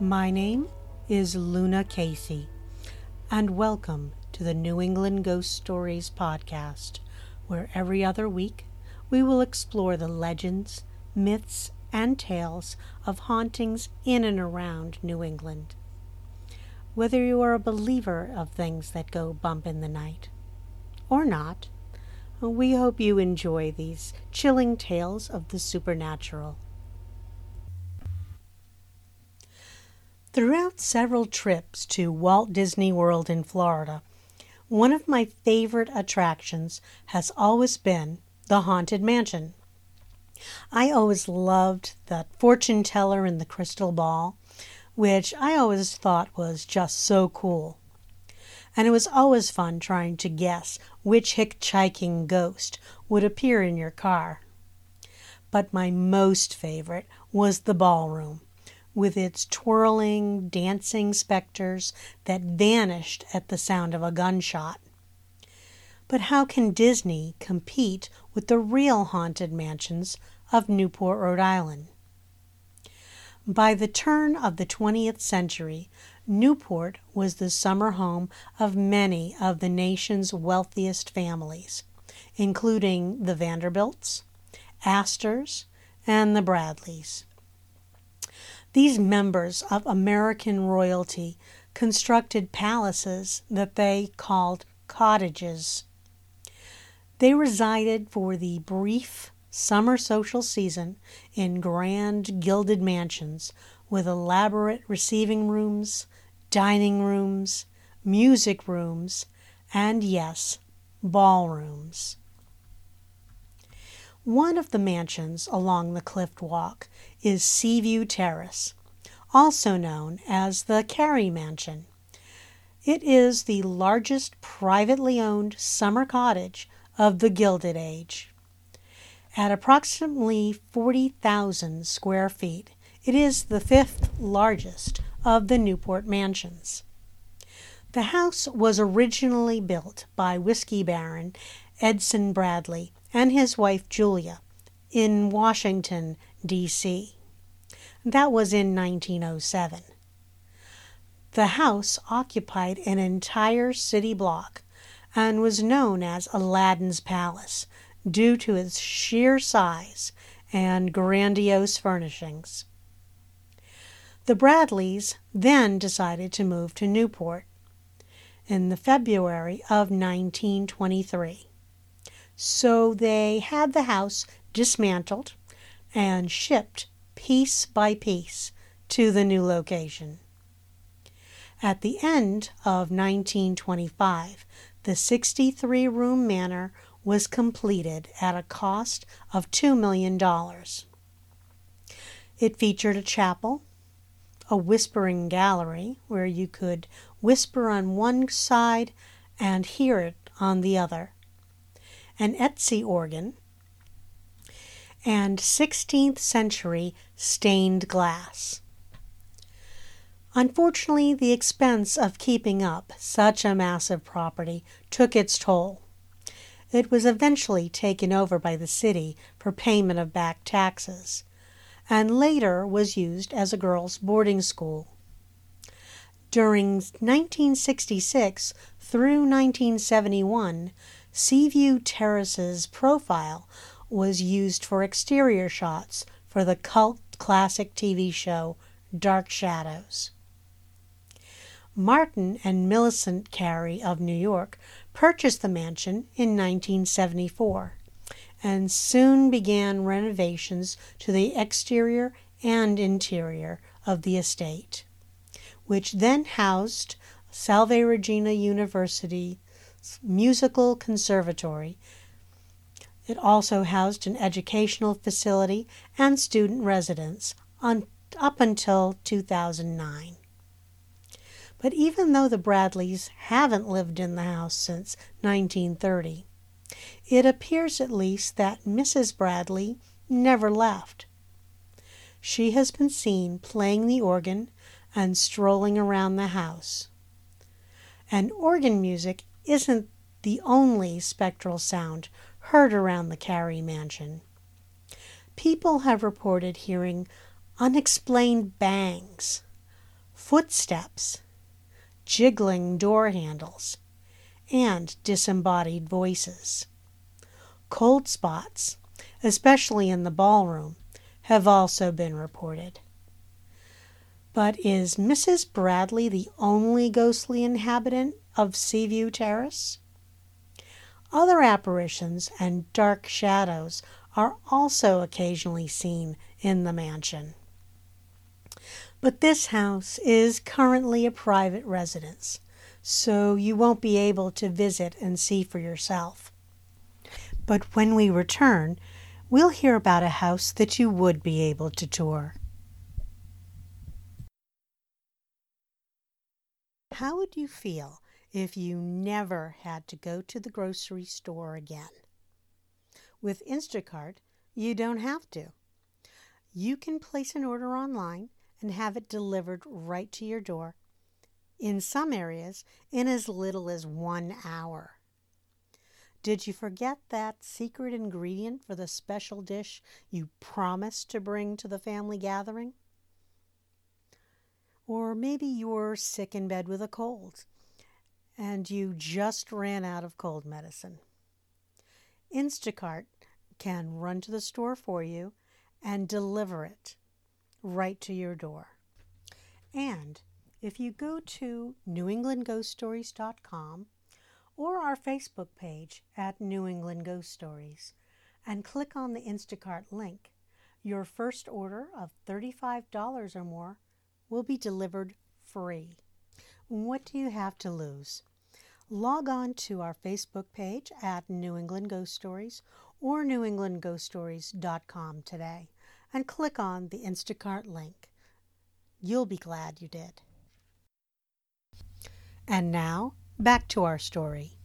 My name is Luna Casey, and welcome to the New England Ghost Stories podcast, where every other week we will explore the legends, myths, and tales of hauntings in and around New England. Whether you are a believer of things that go bump in the night or not, we hope you enjoy these chilling tales of the supernatural. Throughout several trips to Walt Disney World in Florida, one of my favorite attractions has always been the Haunted Mansion. I always loved the fortune teller in the crystal ball, which I always thought was just so cool. And it was always fun trying to guess which hitchhiking ghost would appear in your car. But my most favorite was the ballroom with its twirling, dancing specters that vanished at the sound of a gunshot. But how can Disney compete with the real haunted mansions of Newport, Rhode Island? By the turn of the 20th century, Newport was the summer home of many of the nation's wealthiest families, including the Vanderbilts, Astors, and the Bradleys. These members of American royalty constructed palaces that they called cottages. They resided for the brief summer social season in grand gilded mansions with elaborate receiving rooms, dining rooms, music rooms, and yes, ballrooms. One of the mansions along the Cliff Walk is Seaview Terrace, also known as the Carey Mansion. It is the largest privately owned summer cottage of the Gilded Age. At approximately 40,000 square feet, it is the fifth largest of the Newport mansions. The house was originally built by whiskey baron Edson Bradley and his wife Julia in Washington, D.C. That was in 1907. The house occupied an entire city block and was known as Aladdin's Palace due to its sheer size and grandiose furnishings. The Bradleys then decided to move to Newport in the February of 1923. So they had the house dismantled and shipped piece by piece to the new location. At the end of 1925, the 63 room manor was completed at a cost of $2 million. It featured a chapel, a whispering gallery where you could whisper on one side and hear it on the other, an Estey organ, and 16th century stained glass. Unfortunately, the expense of keeping up such a massive property took its toll. It was eventually taken over by the city for payment of back taxes, and later was used as a girls' boarding school. During 1966 through 1971, Seaview Terrace's profile was used for exterior shots for the cult classic TV show Dark Shadows. Martin and Millicent Carey of New York purchased the mansion in 1974 and soon began renovations to the exterior and interior of the estate, which then housed Salve Regina University Musical Conservatory it also housed an educational facility and student residence on, up until 2009. But even though the Bradleys haven't lived in the house since 1930, it appears at least that Mrs. Bradley never left. She has been seen playing the organ and strolling around the house. And organ music isn't the only spectral sound heard around the Carey mansion. People have reported hearing unexplained bangs, footsteps, jiggling door handles, and disembodied voices. Cold spots, especially in the ballroom, have also been reported. But is Mrs. Bradley the only ghostly inhabitant of Seaview Terrace? Other apparitions and dark shadows are also occasionally seen in the mansion. But this house is currently a private residence, so you won't be able to visit and see for yourself. But when we return, we'll hear about a house that you would be able to tour. How would you feel if you never had to go to the grocery store again? With Instacart, you don't have to. You can place an order online and have it delivered right to your door. In some areas, in as little as one hour. Did you forget that secret ingredient for the special dish you promised to bring to the family gathering? Or maybe you're sick in bed with a cold and you just ran out of cold medicine. Instacart can run to the store for you and deliver it right to your door. And if you go to newenglandghoststories.com or our Facebook page at New England Ghost Stories and click on the Instacart link, your first order of $35 or more will be delivered free. What do you have to lose? Log on to our Facebook page at New England Ghost Stories or newenglandghoststories.com today and click on the Instacart link. You'll be glad you did. And now, back to our story.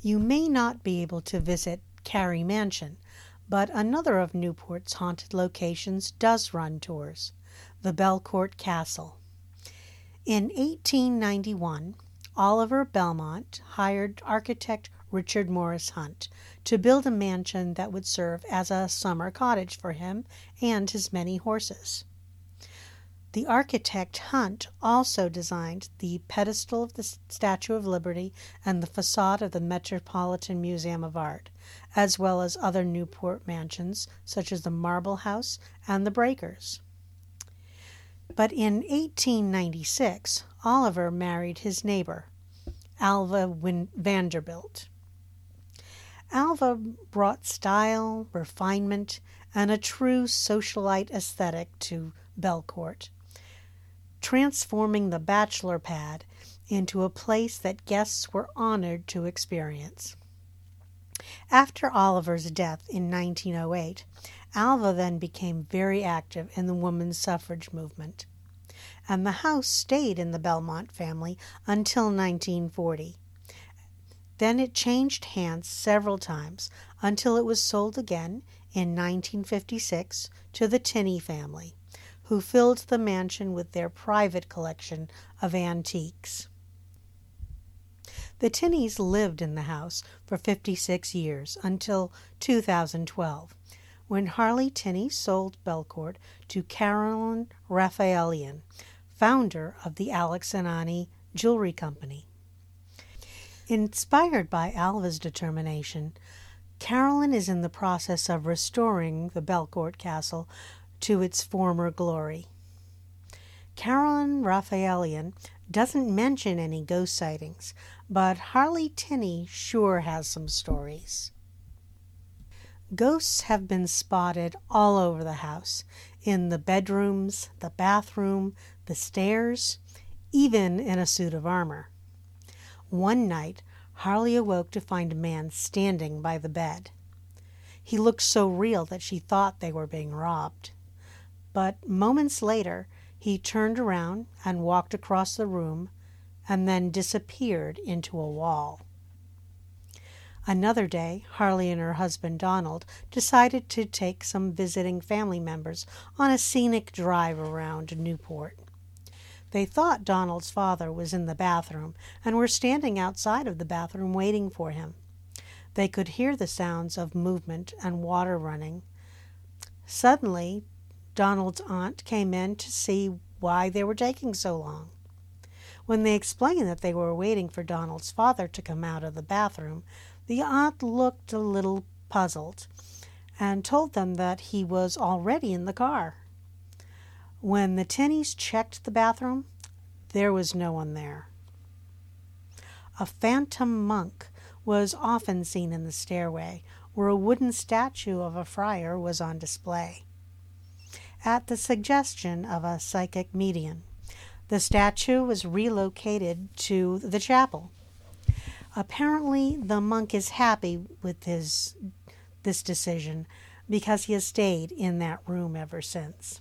You may not be able to visit Carey Mansion, but another of Newport's haunted locations does run tours the Belcourt Castle. In 1891, Oliver Belmont hired architect Richard Morris Hunt to build a mansion that would serve as a summer cottage for him and his many horses. The architect Hunt also designed the pedestal of the Statue of Liberty and the facade of the Metropolitan Museum of Art, as well as other Newport mansions such as the Marble House and the Breakers. But in 1896, Oliver married his neighbor, Alva Win- Vanderbilt. Alva brought style, refinement, and a true socialite aesthetic to Belcourt transforming the bachelor pad into a place that guests were honored to experience. After Oliver's death in 1908, Alva then became very active in the women's suffrage movement, and the house stayed in the Belmont family until 1940. Then it changed hands several times until it was sold again in 1956 to the Tinney family who filled the mansion with their private collection of antiques. The Tinneys lived in the house for 56 years until 2012, when Harley Tinney sold Belcourt to Carolyn Rafaelian, founder of the Alex and Jewelry Company. Inspired by Alva's determination, Carolyn is in the process of restoring the Belcourt Castle to its former glory. Carolyn Rafaelian doesn't mention any ghost sightings, but Harley Tinney sure has some stories. Ghosts have been spotted all over the house in the bedrooms, the bathroom, the stairs, even in a suit of armor. One night, Harley awoke to find a man standing by the bed. He looked so real that she thought they were being robbed but moments later he turned around and walked across the room and then disappeared into a wall. Another day, Harley and her husband Donald decided to take some visiting family members on a scenic drive around Newport. They thought Donald's father was in the bathroom and were standing outside of the bathroom waiting for him. They could hear the sounds of movement and water running. Suddenly, Donald's aunt came in to see why they were taking so long. When they explained that they were waiting for Donald's father to come out of the bathroom, the aunt looked a little puzzled and told them that he was already in the car. When the Tinneys checked the bathroom, there was no one there. A phantom monk was often seen in the stairway, where a wooden statue of a friar was on display. At the suggestion of a psychic medium, the statue was relocated to the chapel. Apparently, the monk is happy with his this decision because he has stayed in that room ever since.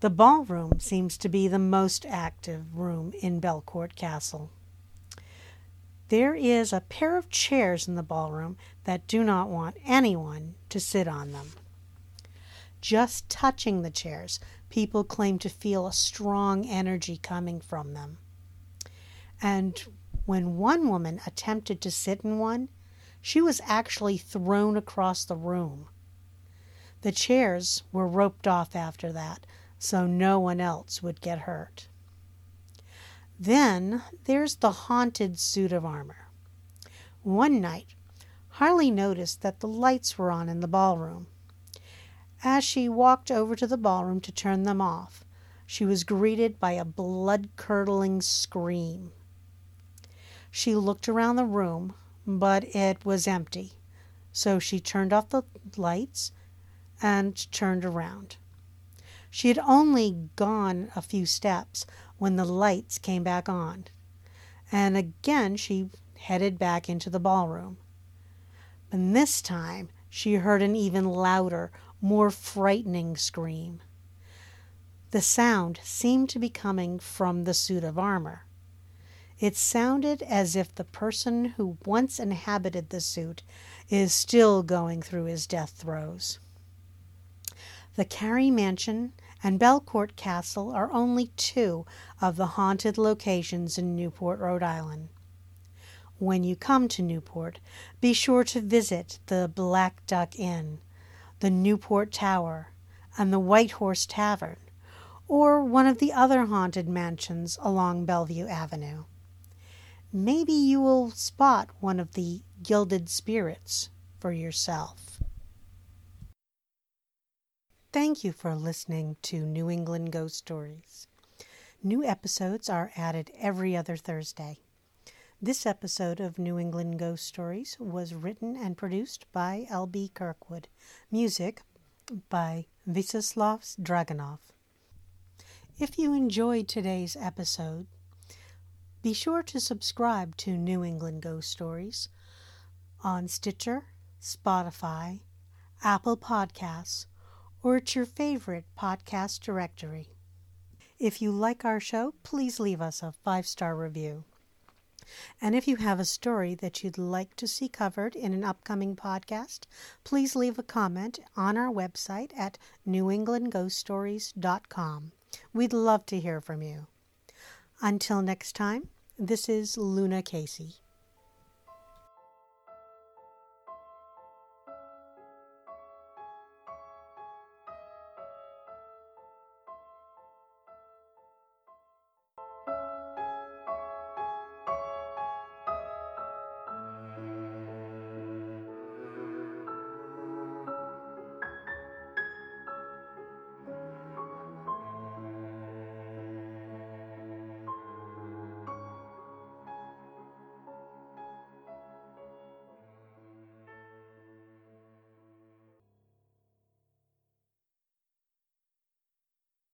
The ballroom seems to be the most active room in Belcourt Castle. There is a pair of chairs in the ballroom that do not want anyone to sit on them. Just touching the chairs, people claim to feel a strong energy coming from them. And when one woman attempted to sit in one, she was actually thrown across the room. The chairs were roped off after that, so no one else would get hurt. Then there's the haunted suit of armor. One night, Harley noticed that the lights were on in the ballroom. As she walked over to the ballroom to turn them off, she was greeted by a blood curdling scream. She looked around the room, but it was empty, so she turned off the lights and turned around. She had only gone a few steps when the lights came back on, and again she headed back into the ballroom. And this time she heard an even louder, more frightening scream. The sound seemed to be coming from the suit of armor. It sounded as if the person who once inhabited the suit is still going through his death throes. The Carey Mansion and Belcourt Castle are only two of the haunted locations in Newport, Rhode Island. When you come to Newport, be sure to visit the Black Duck Inn, the Newport Tower, and the White Horse Tavern, or one of the other haunted mansions along Bellevue Avenue. Maybe you will spot one of the gilded spirits for yourself. Thank you for listening to New England Ghost Stories. New episodes are added every other Thursday. This episode of New England Ghost Stories was written and produced by L.B. Kirkwood. Music by Vyacheslav Dragunov. If you enjoyed today's episode, be sure to subscribe to New England Ghost Stories on Stitcher, Spotify, Apple Podcasts, or at your favorite podcast directory. If you like our show, please leave us a five star review. And if you have a story that you'd like to see covered in an upcoming podcast, please leave a comment on our website at newenglandghoststories.com. We'd love to hear from you. Until next time, this is Luna Casey.